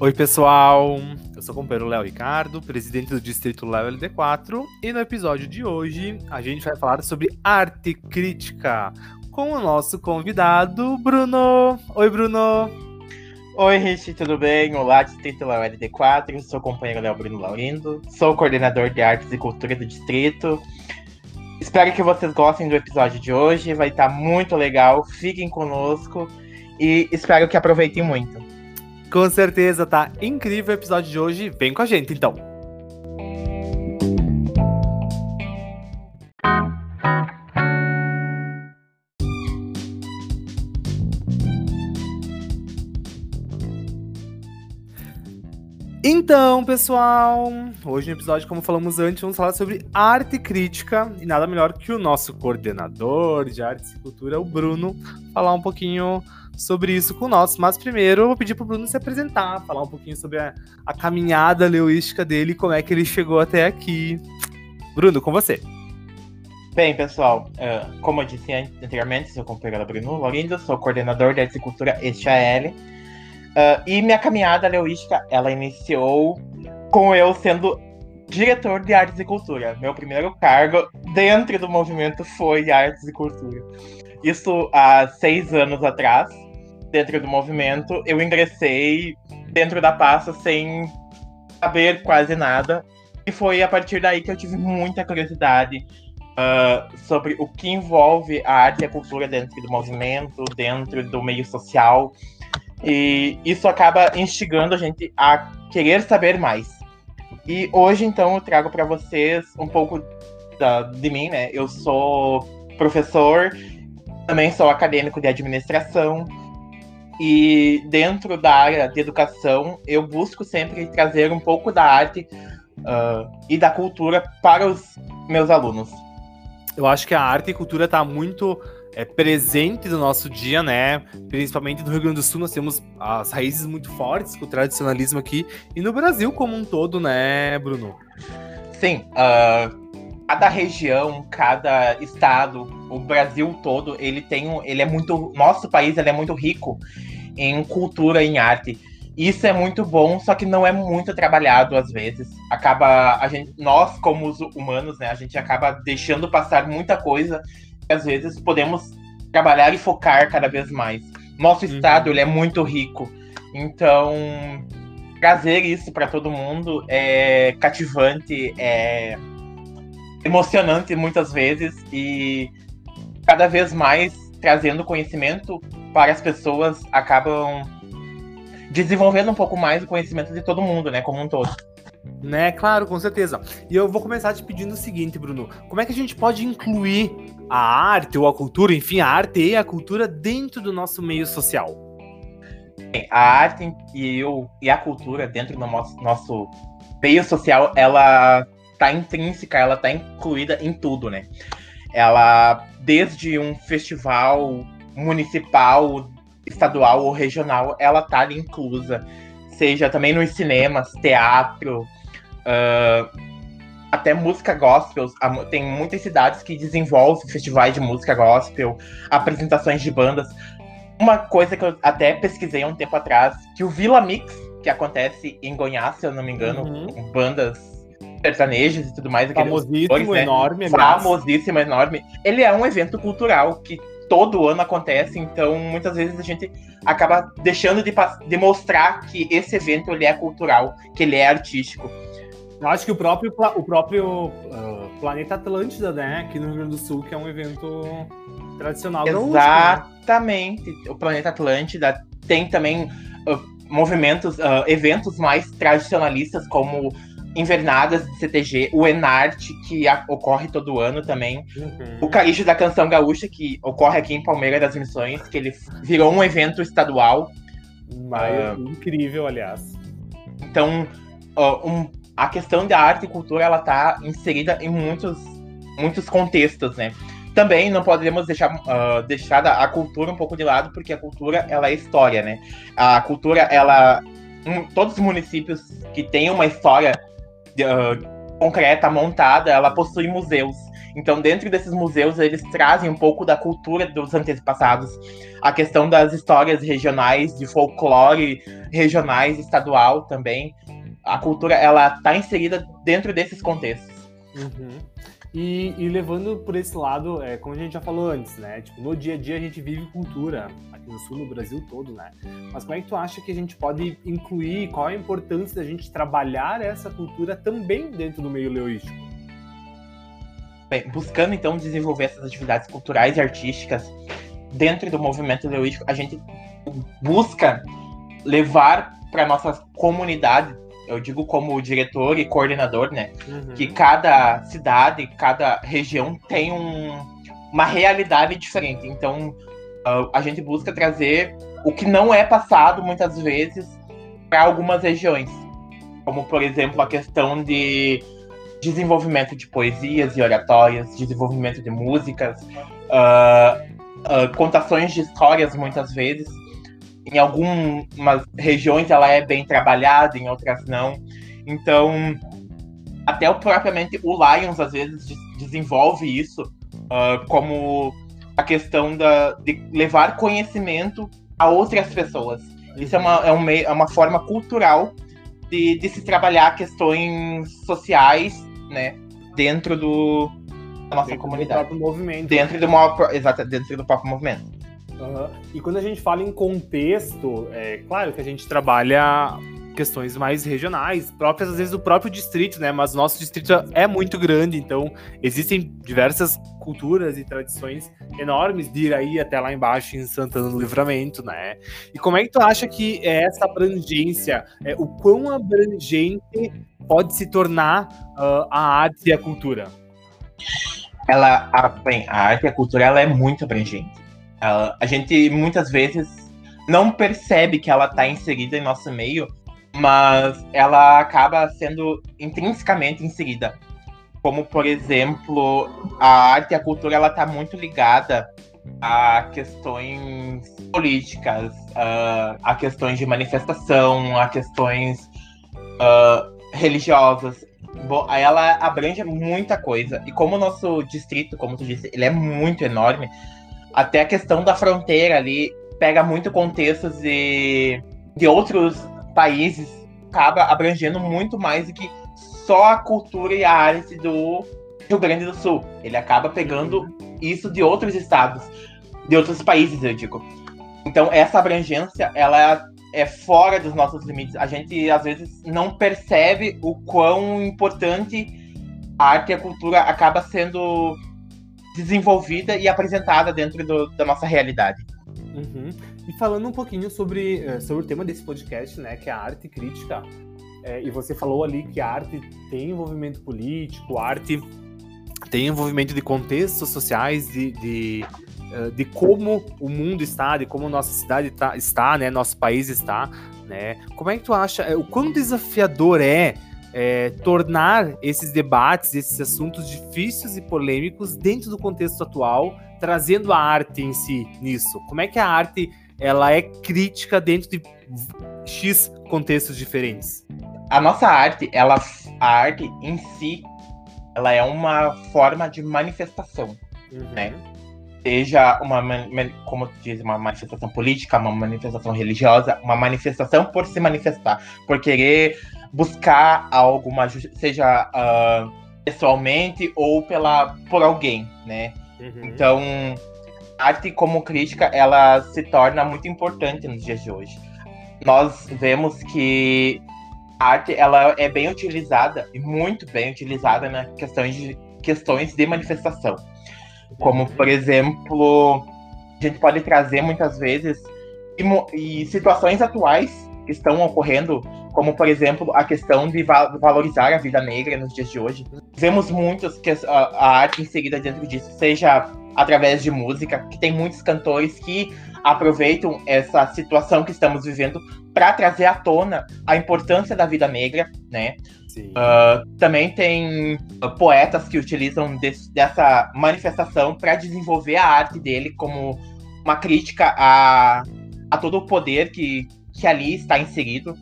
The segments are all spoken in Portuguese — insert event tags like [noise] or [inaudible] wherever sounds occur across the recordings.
Oi, pessoal! Eu sou o companheiro Léo Ricardo, presidente do Distrito Léo LD4, e no episódio de hoje a gente vai falar sobre arte crítica com o nosso convidado, Bruno. Oi, Bruno! Oi, Rich, tudo bem? Olá, Distrito Léo LD4, sou o companheiro Léo Bruno Laurindo, sou coordenador de artes e cultura do distrito. Espero que vocês gostem do episódio de hoje, vai estar muito legal, fiquem conosco e espero que aproveitem muito. Com certeza, tá incrível o episódio de hoje. Vem com a gente, então. Então, pessoal, hoje no episódio, como falamos antes, vamos falar sobre arte crítica e nada melhor que o nosso coordenador de artes e cultura, o Bruno, falar um pouquinho sobre isso com nós. Mas primeiro eu vou pedir pro Bruno se apresentar, falar um pouquinho sobre a, a caminhada leoística dele, como é que ele chegou até aqui. Bruno, com você. Bem, pessoal, uh, como eu disse anteriormente, sou companheiro Bruno Lorindo, sou coordenador de Arte e Cultura este AL. Uh, e minha caminhada leoística, ela iniciou com eu sendo diretor de artes e cultura. Meu primeiro cargo dentro do movimento foi artes e cultura. Isso há seis anos atrás dentro do movimento, eu ingressei dentro da pasta sem saber quase nada. E foi a partir daí que eu tive muita curiosidade uh, sobre o que envolve a arte e a cultura dentro do movimento, dentro do meio social. E isso acaba instigando a gente a querer saber mais. E hoje, então, eu trago para vocês um pouco da, de mim, né? Eu sou professor, também sou acadêmico de administração, e dentro da área de educação, eu busco sempre trazer um pouco da arte uh, e da cultura para os meus alunos. Eu acho que a arte e cultura está muito é, presente no nosso dia, né? Principalmente no Rio Grande do Sul, nós temos as raízes muito fortes com o tradicionalismo aqui, e no Brasil como um todo, né, Bruno? Sim, uh, cada região, cada estado, o Brasil todo, ele tem um, ele é muito, nosso país ele é muito rico em cultura, em arte. Isso é muito bom, só que não é muito trabalhado às vezes. Acaba a gente, nós como humanos, né, a gente acaba deixando passar muita coisa. E às vezes podemos trabalhar e focar cada vez mais. Nosso uhum. estado ele é muito rico, então trazer isso para todo mundo é cativante, é emocionante muitas vezes e cada vez mais trazendo conhecimento para as pessoas acabam desenvolvendo um pouco mais o conhecimento de todo mundo, né, como um todo. Né, claro, com certeza. E eu vou começar te pedindo o seguinte, Bruno: como é que a gente pode incluir a arte ou a cultura, enfim, a arte e a cultura dentro do nosso meio social? A arte e, eu, e a cultura dentro do nosso, nosso meio social, ela tá intrínseca, ela tá incluída em tudo, né? Ela, desde um festival municipal, estadual ou regional, ela tá ali inclusa. Seja também nos cinemas, teatro, uh, até música gospel. Tem muitas cidades que desenvolvem festivais de música gospel, apresentações de bandas. Uma coisa que eu até pesquisei um tempo atrás, que o Vila Mix, que acontece em Goiás, se eu não me engano, uhum. bandas sertanejos e tudo mais. Famosíssimo, né? enorme. Famosíssimo, enorme. Ele é um evento cultural que todo ano acontece, então muitas vezes a gente acaba deixando de, de mostrar que esse evento ele é cultural, que ele é artístico. Eu acho que o próprio, o próprio uh, Planeta Atlântida, né, aqui no Rio Grande do Sul, que é um evento tradicional. Exatamente. Gaúcho, né? O Planeta Atlântida tem também uh, movimentos, uh, eventos mais tradicionalistas, como Invernadas de CTG, o Enarte, que a, ocorre todo ano também, uhum. o Caricho da Canção Gaúcha, que ocorre aqui em Palmeira das Missões, que ele virou um evento estadual. uh, incrível, aliás. Então, uh, um, a questão da arte e cultura, ela tá inserida em muitos, muitos contextos, né? Também não podemos deixar, uh, deixar a cultura um pouco de lado, porque a cultura, ela é história, né? A cultura, ela... Um, todos os municípios que têm uma história uh, concreta, montada, ela possui museus. Então, dentro desses museus, eles trazem um pouco da cultura dos antepassados, a questão das histórias regionais, de folclore regionais, estadual também. A cultura, ela está inserida dentro desses contextos. Uhum. E, e, levando por esse lado, é, como a gente já falou antes, né? Tipo, no dia a dia a gente vive cultura, aqui no sul, no Brasil todo, né? Mas como é que tu acha que a gente pode incluir, qual é a importância da gente trabalhar essa cultura também dentro do meio leoístico? Bem, buscando então desenvolver essas atividades culturais e artísticas dentro do movimento leoístico, a gente busca levar para nossa comunidade eu digo como diretor e coordenador, né? Uhum. Que cada cidade, cada região tem um, uma realidade diferente. Então, uh, a gente busca trazer o que não é passado muitas vezes para algumas regiões. Como, por exemplo, a questão de desenvolvimento de poesias e oratórias, desenvolvimento de músicas, uh, uh, contações de histórias muitas vezes em algumas regiões ela é bem trabalhada, em outras não. Então, até o, propriamente o Lions às vezes desenvolve isso uh, como a questão da, de levar conhecimento a outras pessoas. Isso é uma, é um meio, é uma forma cultural de, de se trabalhar questões sociais, né, dentro do, da nossa dentro comunidade. Do próprio movimento. Dentro do, exato, dentro do próprio movimento. Uhum. E quando a gente fala em contexto, é claro que a gente trabalha questões mais regionais, próprias às vezes do próprio distrito, né? Mas nosso distrito é muito grande, então existem diversas culturas e tradições enormes de ir aí até lá embaixo em Santana do Livramento, né? E como é que tu acha que é essa abrangência, é, o quão abrangente pode se tornar uh, a arte e a cultura? Ela, a, a arte e a cultura ela é muito abrangente ela, a gente muitas vezes não percebe que ela está inserida em nosso meio, mas ela acaba sendo intrinsecamente inserida. Como, por exemplo, a arte e a cultura ela está muito ligada a questões políticas, a questões de manifestação, a questões uh, religiosas. Bom, ela abrange muita coisa. E como o nosso distrito, como tu disse, ele é muito enorme, até a questão da fronteira ali pega muito contextos de, de outros países, acaba abrangendo muito mais do que só a cultura e a arte do Rio Grande do Sul. Ele acaba pegando isso de outros estados, de outros países, eu digo. Então, essa abrangência, ela é fora dos nossos limites. A gente, às vezes, não percebe o quão importante a arte e a cultura acaba sendo desenvolvida e apresentada dentro do, da nossa realidade. Uhum. E falando um pouquinho sobre, eh, sobre o tema desse podcast, né, que é a arte crítica, é, e você falou ali que a arte tem envolvimento político, a arte tem envolvimento de contextos sociais, de, de, eh, de como o mundo está, de como nossa cidade tá, está, né, nosso país está, né? Como é que tu acha, o quão desafiador é é, tornar esses debates, esses assuntos difíceis e polêmicos dentro do contexto atual, trazendo a arte em si nisso. Como é que a arte ela é crítica dentro de x contextos diferentes? A nossa arte, ela, a arte em si, ela é uma forma de manifestação, uhum. né? Seja uma, como diz, uma manifestação política, uma manifestação religiosa, uma manifestação por se manifestar, por querer buscar algo, seja uh, pessoalmente ou pela, por alguém, né? Uhum. Então, arte como crítica, ela se torna muito importante nos dias de hoje. Nós vemos que a arte ela é bem utilizada e muito bem utilizada na questões de questões de manifestação. Como, uhum. por exemplo, a gente pode trazer muitas vezes e, e situações atuais que estão ocorrendo, como por exemplo a questão de valorizar a vida negra nos dias de hoje. Vemos muitos que a, a arte inserida dentro disso, seja através de música, que tem muitos cantores que aproveitam essa situação que estamos vivendo para trazer à tona a importância da vida negra, né? Uh, também tem poetas que utilizam desse, dessa manifestação para desenvolver a arte dele como uma crítica a, a todo o poder que, que ali está inserido.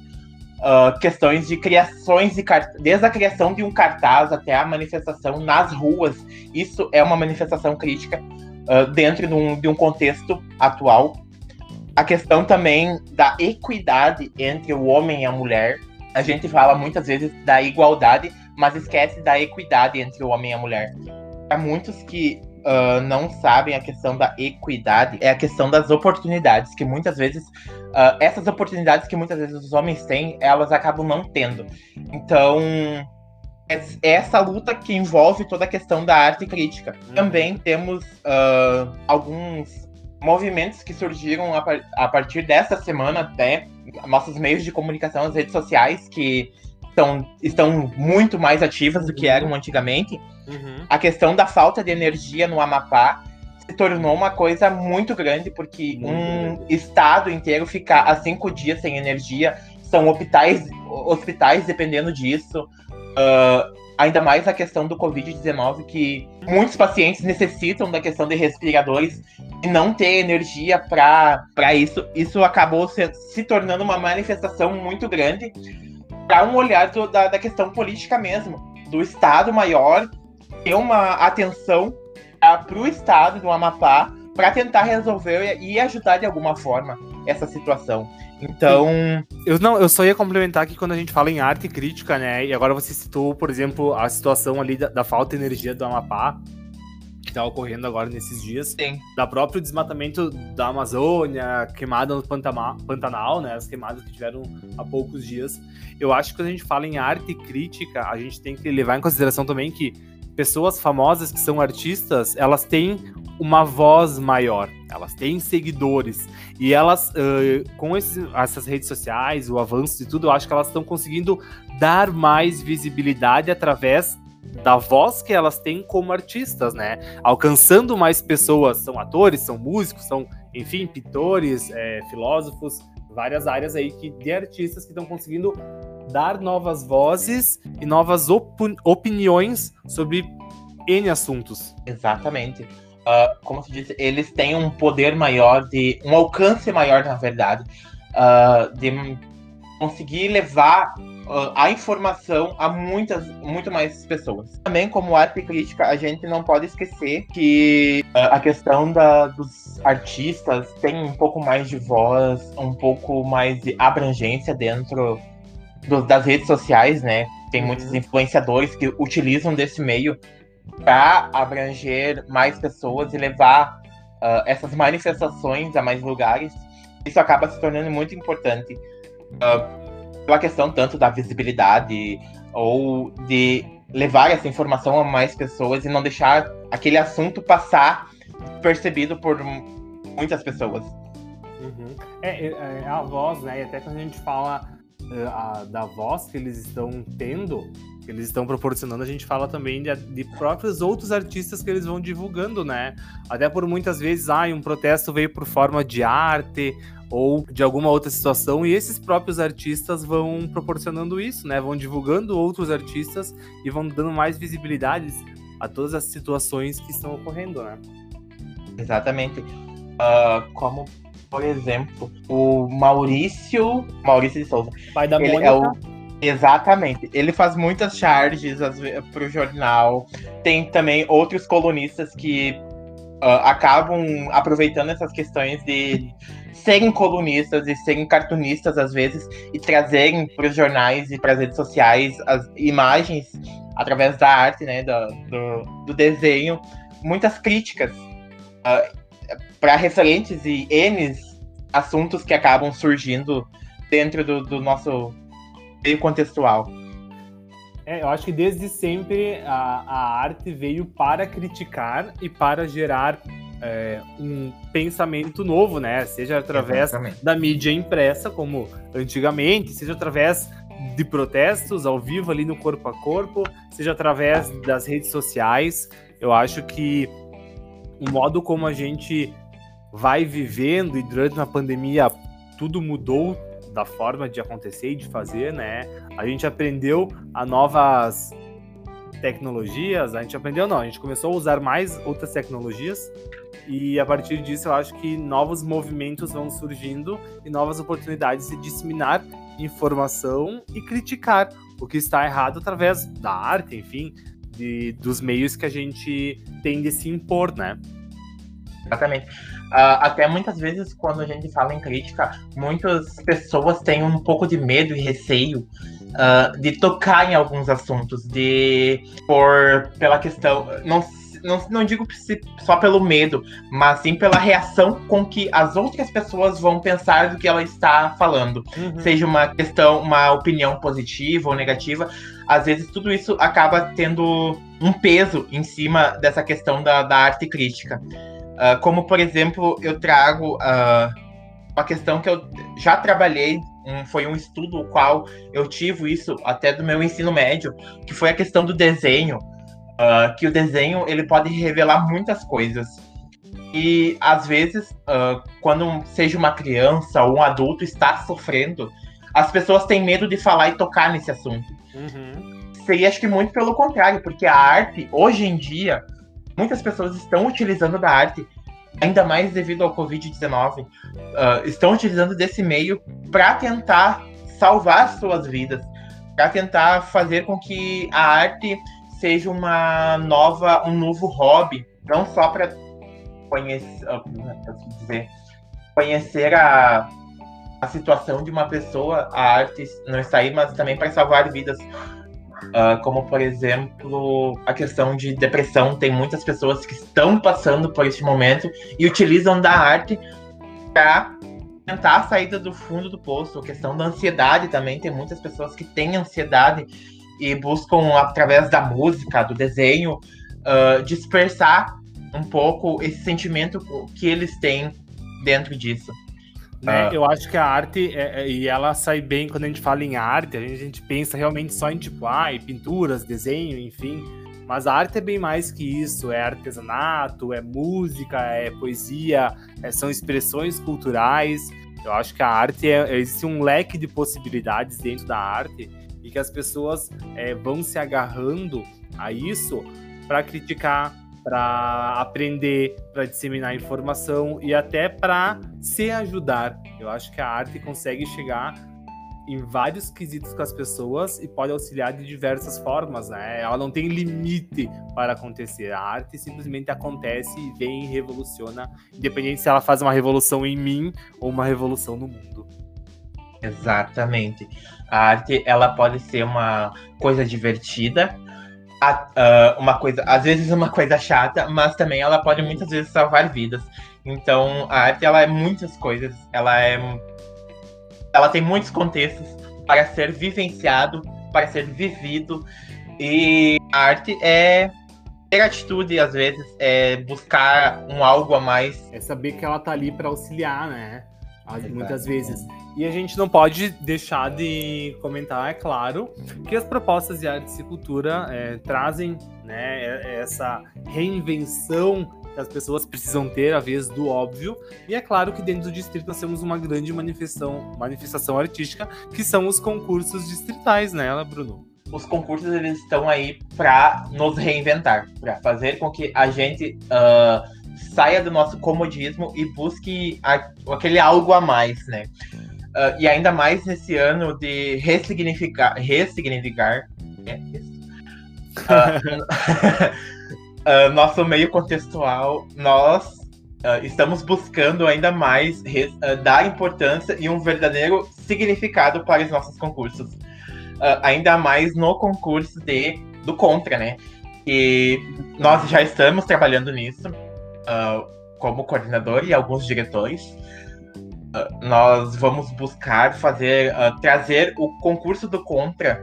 Uh, questões de criações de desde a criação de um cartaz até a manifestação nas ruas. Isso é uma manifestação crítica uh, dentro de um, de um contexto atual. A questão também da equidade entre o homem e a mulher. A gente fala muitas vezes da igualdade, mas esquece da equidade entre o homem e a mulher. Há muitos que uh, não sabem a questão da equidade, é a questão das oportunidades, que muitas vezes, uh, essas oportunidades que muitas vezes os homens têm, elas acabam não tendo. Então, é, essa luta que envolve toda a questão da arte crítica. Uhum. Também temos uh, alguns movimentos que surgiram a, par a, partir dessa semana até nossos meios de comunicação, as redes sociais, que estão, estão muito mais ativas do que uhum. eram antigamente. Uhum. A questão da falta de energia no Amapá se tornou uma coisa muito grande, porque muito um grande. estado inteiro ficar há cinco dias sem energia, são hospitais, hospitais dependendo disso. Uh, ainda mais a questão do Covid-19, que muitos pacientes necessitam da questão de respiradores e não ter energia para isso. Isso acabou se, se tornando uma manifestação muito grande para um olhar do, da, da questão política mesmo, do Estado maior ter uma atenção para o estado do Amapá para tentar resolver e ajudar de alguma forma essa situação. Então. Eu não, eu só ia complementar que quando a gente fala em arte crítica, né? E agora você citou, por exemplo, a situação ali da, da falta de energia do Amapá, que está ocorrendo agora nesses dias. Sim. Da próprio desmatamento da Amazônia, queimada no Pantanal, Pantanal, né? As queimadas que tiveram há poucos dias. Eu acho que quando a gente fala em arte crítica, a gente tem que levar em consideração também que pessoas famosas que são artistas, elas têm uma voz maior, elas têm seguidores. E elas, uh, com essas redes sociais, o avanço de tudo, eu acho que elas estão conseguindo dar mais visibilidade através da voz que elas têm como artistas, né? Alcançando mais pessoas, são atores, são músicos, são, enfim, pintores, é, filósofos, várias áreas aí que, de artistas que estão conseguindo dar novas vozes e novas opiniões sobre N assuntos. Exatamente. Uh, como se disse, eles têm um poder maior, de um alcance maior, na verdade, uh, de conseguir levar uh, a informação a muitas, muito mais pessoas. Também, como arte crítica, a gente não pode esquecer que a questão da, dos artistas tem um pouco mais de voz, um pouco mais de abrangência dentro do, das redes sociais, né? Tem uhum. muitos influenciadores que utilizam desse meio para abranger mais pessoas e levar uh, essas manifestações a mais lugares. Isso acaba se tornando muito importante uh, pela questão tanto da visibilidade ou de levar essa informação a mais pessoas e não deixar aquele assunto passar percebido por muitas pessoas. Uhum. É, é, é, a voz, né? E até quando a gente fala a, da voz que eles estão tendo, que eles estão proporcionando, a gente fala também de, de, próprios outros artistas que eles vão divulgando, né? Até por muitas vezes, ah, um protesto veio por forma de arte ou de alguma outra situação, e esses próprios artistas vão proporcionando isso, né? Vão divulgando outros artistas e vão dando mais visibilidades a todas as situações que estão ocorrendo, né? Exatamente. Uh, como por exemplo, o Maurício. Maurício de Souza. Pai da Mônica. É o, exatamente. Ele faz muitas charges para o jornal. Tem também outros colunistas que uh, acabam aproveitando essas questões de serem colunistas e serem cartunistas às vezes e trazerem para os jornais e para as redes sociais as imagens através da arte, né, do, do, do desenho, muitas críticas. Uh, para referentes e N assuntos que acabam surgindo dentro do, do nosso meio contextual. É, eu acho que desde sempre a, a arte veio para criticar e para gerar é, um pensamento novo, né? Seja através Exatamente. da mídia impressa, como antigamente, seja através de protestos ao vivo ali no corpo a corpo, seja através das redes sociais. Eu acho que o modo como a gente vai vivendo e durante a pandemia tudo mudou da forma de acontecer e de fazer, né? A gente aprendeu a novas tecnologias, a gente aprendeu não, a gente começou a usar mais outras tecnologias e a partir disso eu acho que novos movimentos vão surgindo e novas oportunidades de disseminar informação e criticar o que está errado através da arte, enfim, de, dos meios que a gente tem de se impor, né? Exatamente. Uh, até muitas vezes, quando a gente fala em crítica, muitas pessoas têm um pouco de medo e receio uh, de tocar em alguns assuntos, de por pela questão. Não, não, não digo só pelo medo, mas sim pela reação com que as outras pessoas vão pensar do que ela está falando. Uhum. Seja uma questão, uma opinião positiva ou negativa. Às vezes tudo isso acaba tendo um peso em cima dessa questão da, da arte crítica. Uh, como, por exemplo, eu trago uh, uma questão que eu já trabalhei, um, foi um estudo o qual eu tive isso até do meu ensino médio, que foi a questão do desenho, uh, que o desenho ele pode revelar muitas coisas. E às vezes, quando seja uma criança ou um adulto está sofrendo, as pessoas têm medo de falar e tocar nesse assunto. Uhum. Seria acho que muito pelo contrário, porque a arte, hoje em dia, muitas pessoas estão utilizando da arte, ainda mais devido ao Covid-19, uh, ah, estão utilizando desse meio para tentar salvar suas vidas, para tentar fazer com que a arte seja uma nova, um novo hobby, não só para conhecer, uh, dizer, conhecer a, a situação de uma pessoa, a arte não está aí, mas também para salvar vidas. Uh, como, por exemplo, a questão de depressão. Tem muitas pessoas que estão passando por este momento e utilizam da arte para tentar a saída do fundo do poço. A questão da ansiedade também. Tem muitas pessoas que têm ansiedade e buscam, através da música, do desenho, uh, dispersar um pouco esse sentimento que eles têm dentro disso. Né? Ah. Eu acho que a arte, é, é, e ela sai bem quando a gente fala em arte, a gente, a gente pensa realmente só em tipo, ah, pinturas, desenho, enfim. Mas a arte é bem mais que isso, é artesanato, é música, é poesia, é, são expressões culturais. Eu acho que a arte é, existe um leque de possibilidades dentro da arte e que as pessoas é, vão se agarrando a isso para criticar, para aprender, para disseminar informação e até para se ajudar. Eu acho que a arte consegue chegar em vários quesitos com as pessoas e pode auxiliar de diversas formas, né? Ela não tem limite para acontecer. A arte simplesmente acontece e vem e revoluciona, independente se ela faz uma revolução em mim ou uma revolução no mundo. Exatamente. A arte, ela pode ser uma coisa divertida, uh, uma coisa, às vezes uma coisa chata, mas também ela pode muitas vezes salvar vidas. Então a arte ela é muitas coisas, ela é ela tem muitos contextos para ser vivenciado, para ser vivido e a arte é ter atitude às vezes, é buscar um algo a mais. É saber que ela tá ali para auxiliar, né? Muitas vezes. E a gente não pode deixar de comentar, é claro, que as propostas de arte e cultura é, trazem né, é, essa reinvenção que as pessoas precisam ter, a vez do óbvio. E é claro que dentro do distrito nós temos uma grande manifestação, manifestação artística, que são os concursos distritais, né, Bruno? Os concursos eles estão aí para nos reinventar, para fazer com que a gente uh, saia do nosso comodismo e busque a, aquele algo a mais, né? Uh, e ainda mais nesse ano de ressignificar, ressignificar uh, uh, [laughs] nosso meio contextual, nós estamos buscando ainda mais res, dar importância e um verdadeiro significado para os nossos concursos. ainda mais no concurso de, do Contra, né? E nós já estamos trabalhando nisso uh, como coordenador e alguns diretores, uh, nós vamos buscar fazer, uh, trazer o concurso do Contra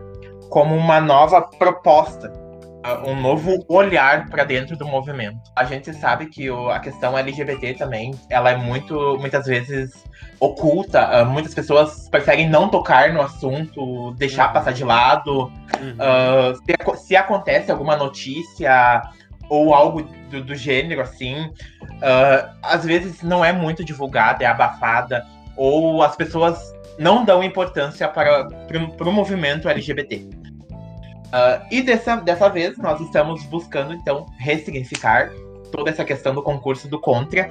como uma nova proposta, um novo olhar para dentro do movimento. A gente sabe que o, a questão LGBT também, ela é muito, muitas vezes oculta. muitas pessoas preferem não tocar no assunto, deixar uhum. passar de lado. Uhum. Se, se acontece alguma notícia ou algo do, do gênero, assim, uh, às vezes não é muito divulgada, é abafada, ou as pessoas não dão importância para, para, o movimento LGBT. Uh, ah, e dessa, dessa vez nós estamos buscando, então, ressignificar toda essa questão do concurso do Contra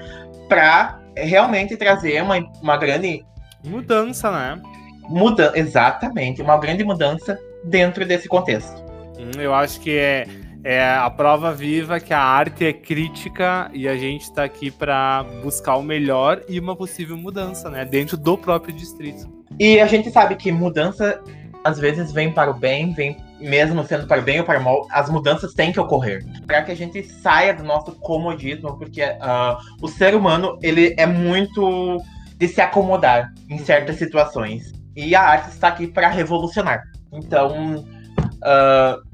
para realmente trazer uma, uma grande mudança, né? muda exatamente uma grande mudança dentro desse contexto. Hum, eu acho que é, é a prova viva que a arte é crítica e a gente está aqui para buscar o melhor e uma possível mudança, né, dentro do próprio distrito. E a gente sabe que mudança às vezes vem para o bem, vem mesmo sendo para o bem ou para o mal, as mudanças têm que ocorrer. Para que a gente saia do nosso comodismo, porque uh, o ser humano ele é muito de se acomodar em certas situações. E a arte está aqui para revolucionar. Então, uh,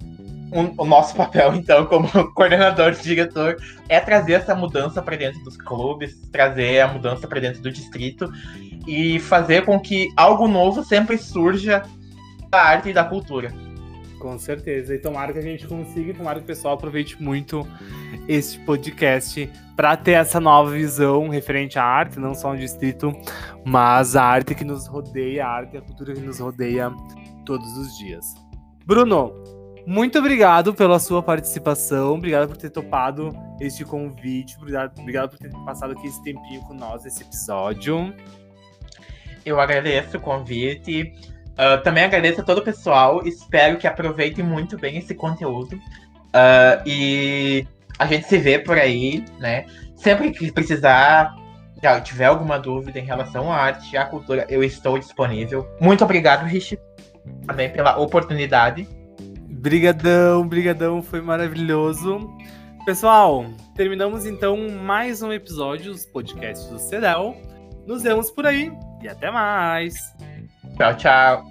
um, o nosso papel, então, como [laughs] coordenador e diretor, é trazer essa mudança para dentro dos clubes, trazer a mudança para dentro do distrito e fazer com que algo novo sempre surja da arte e da cultura. Com certeza. E tomara que a gente consiga, tomara que o pessoal aproveite muito este podcast para ter essa nova visão referente à arte, não só no distrito, mas a arte que nos rodeia, a arte e a cultura que nos rodeia todos os dias. Bruno, muito obrigado pela sua participação, obrigado por ter topado este convite, obrigado, obrigado por ter passado aqui esse tempinho com nós, esse episódio. Eu agradeço o convite. Uh, também agradeço a todo o pessoal. Espero que aproveitem muito bem esse conteúdo. Uh, e a gente se vê por aí, né? Sempre que precisar, já tiver alguma dúvida em relação à arte, à cultura, eu estou disponível. Muito obrigado, Rich, também pela oportunidade. Brigadão, brigadão, foi maravilhoso. Pessoal, terminamos então mais um episódio dos podcasts do CEDEL. Nos vemos por aí e até mais. Tchau, tchau.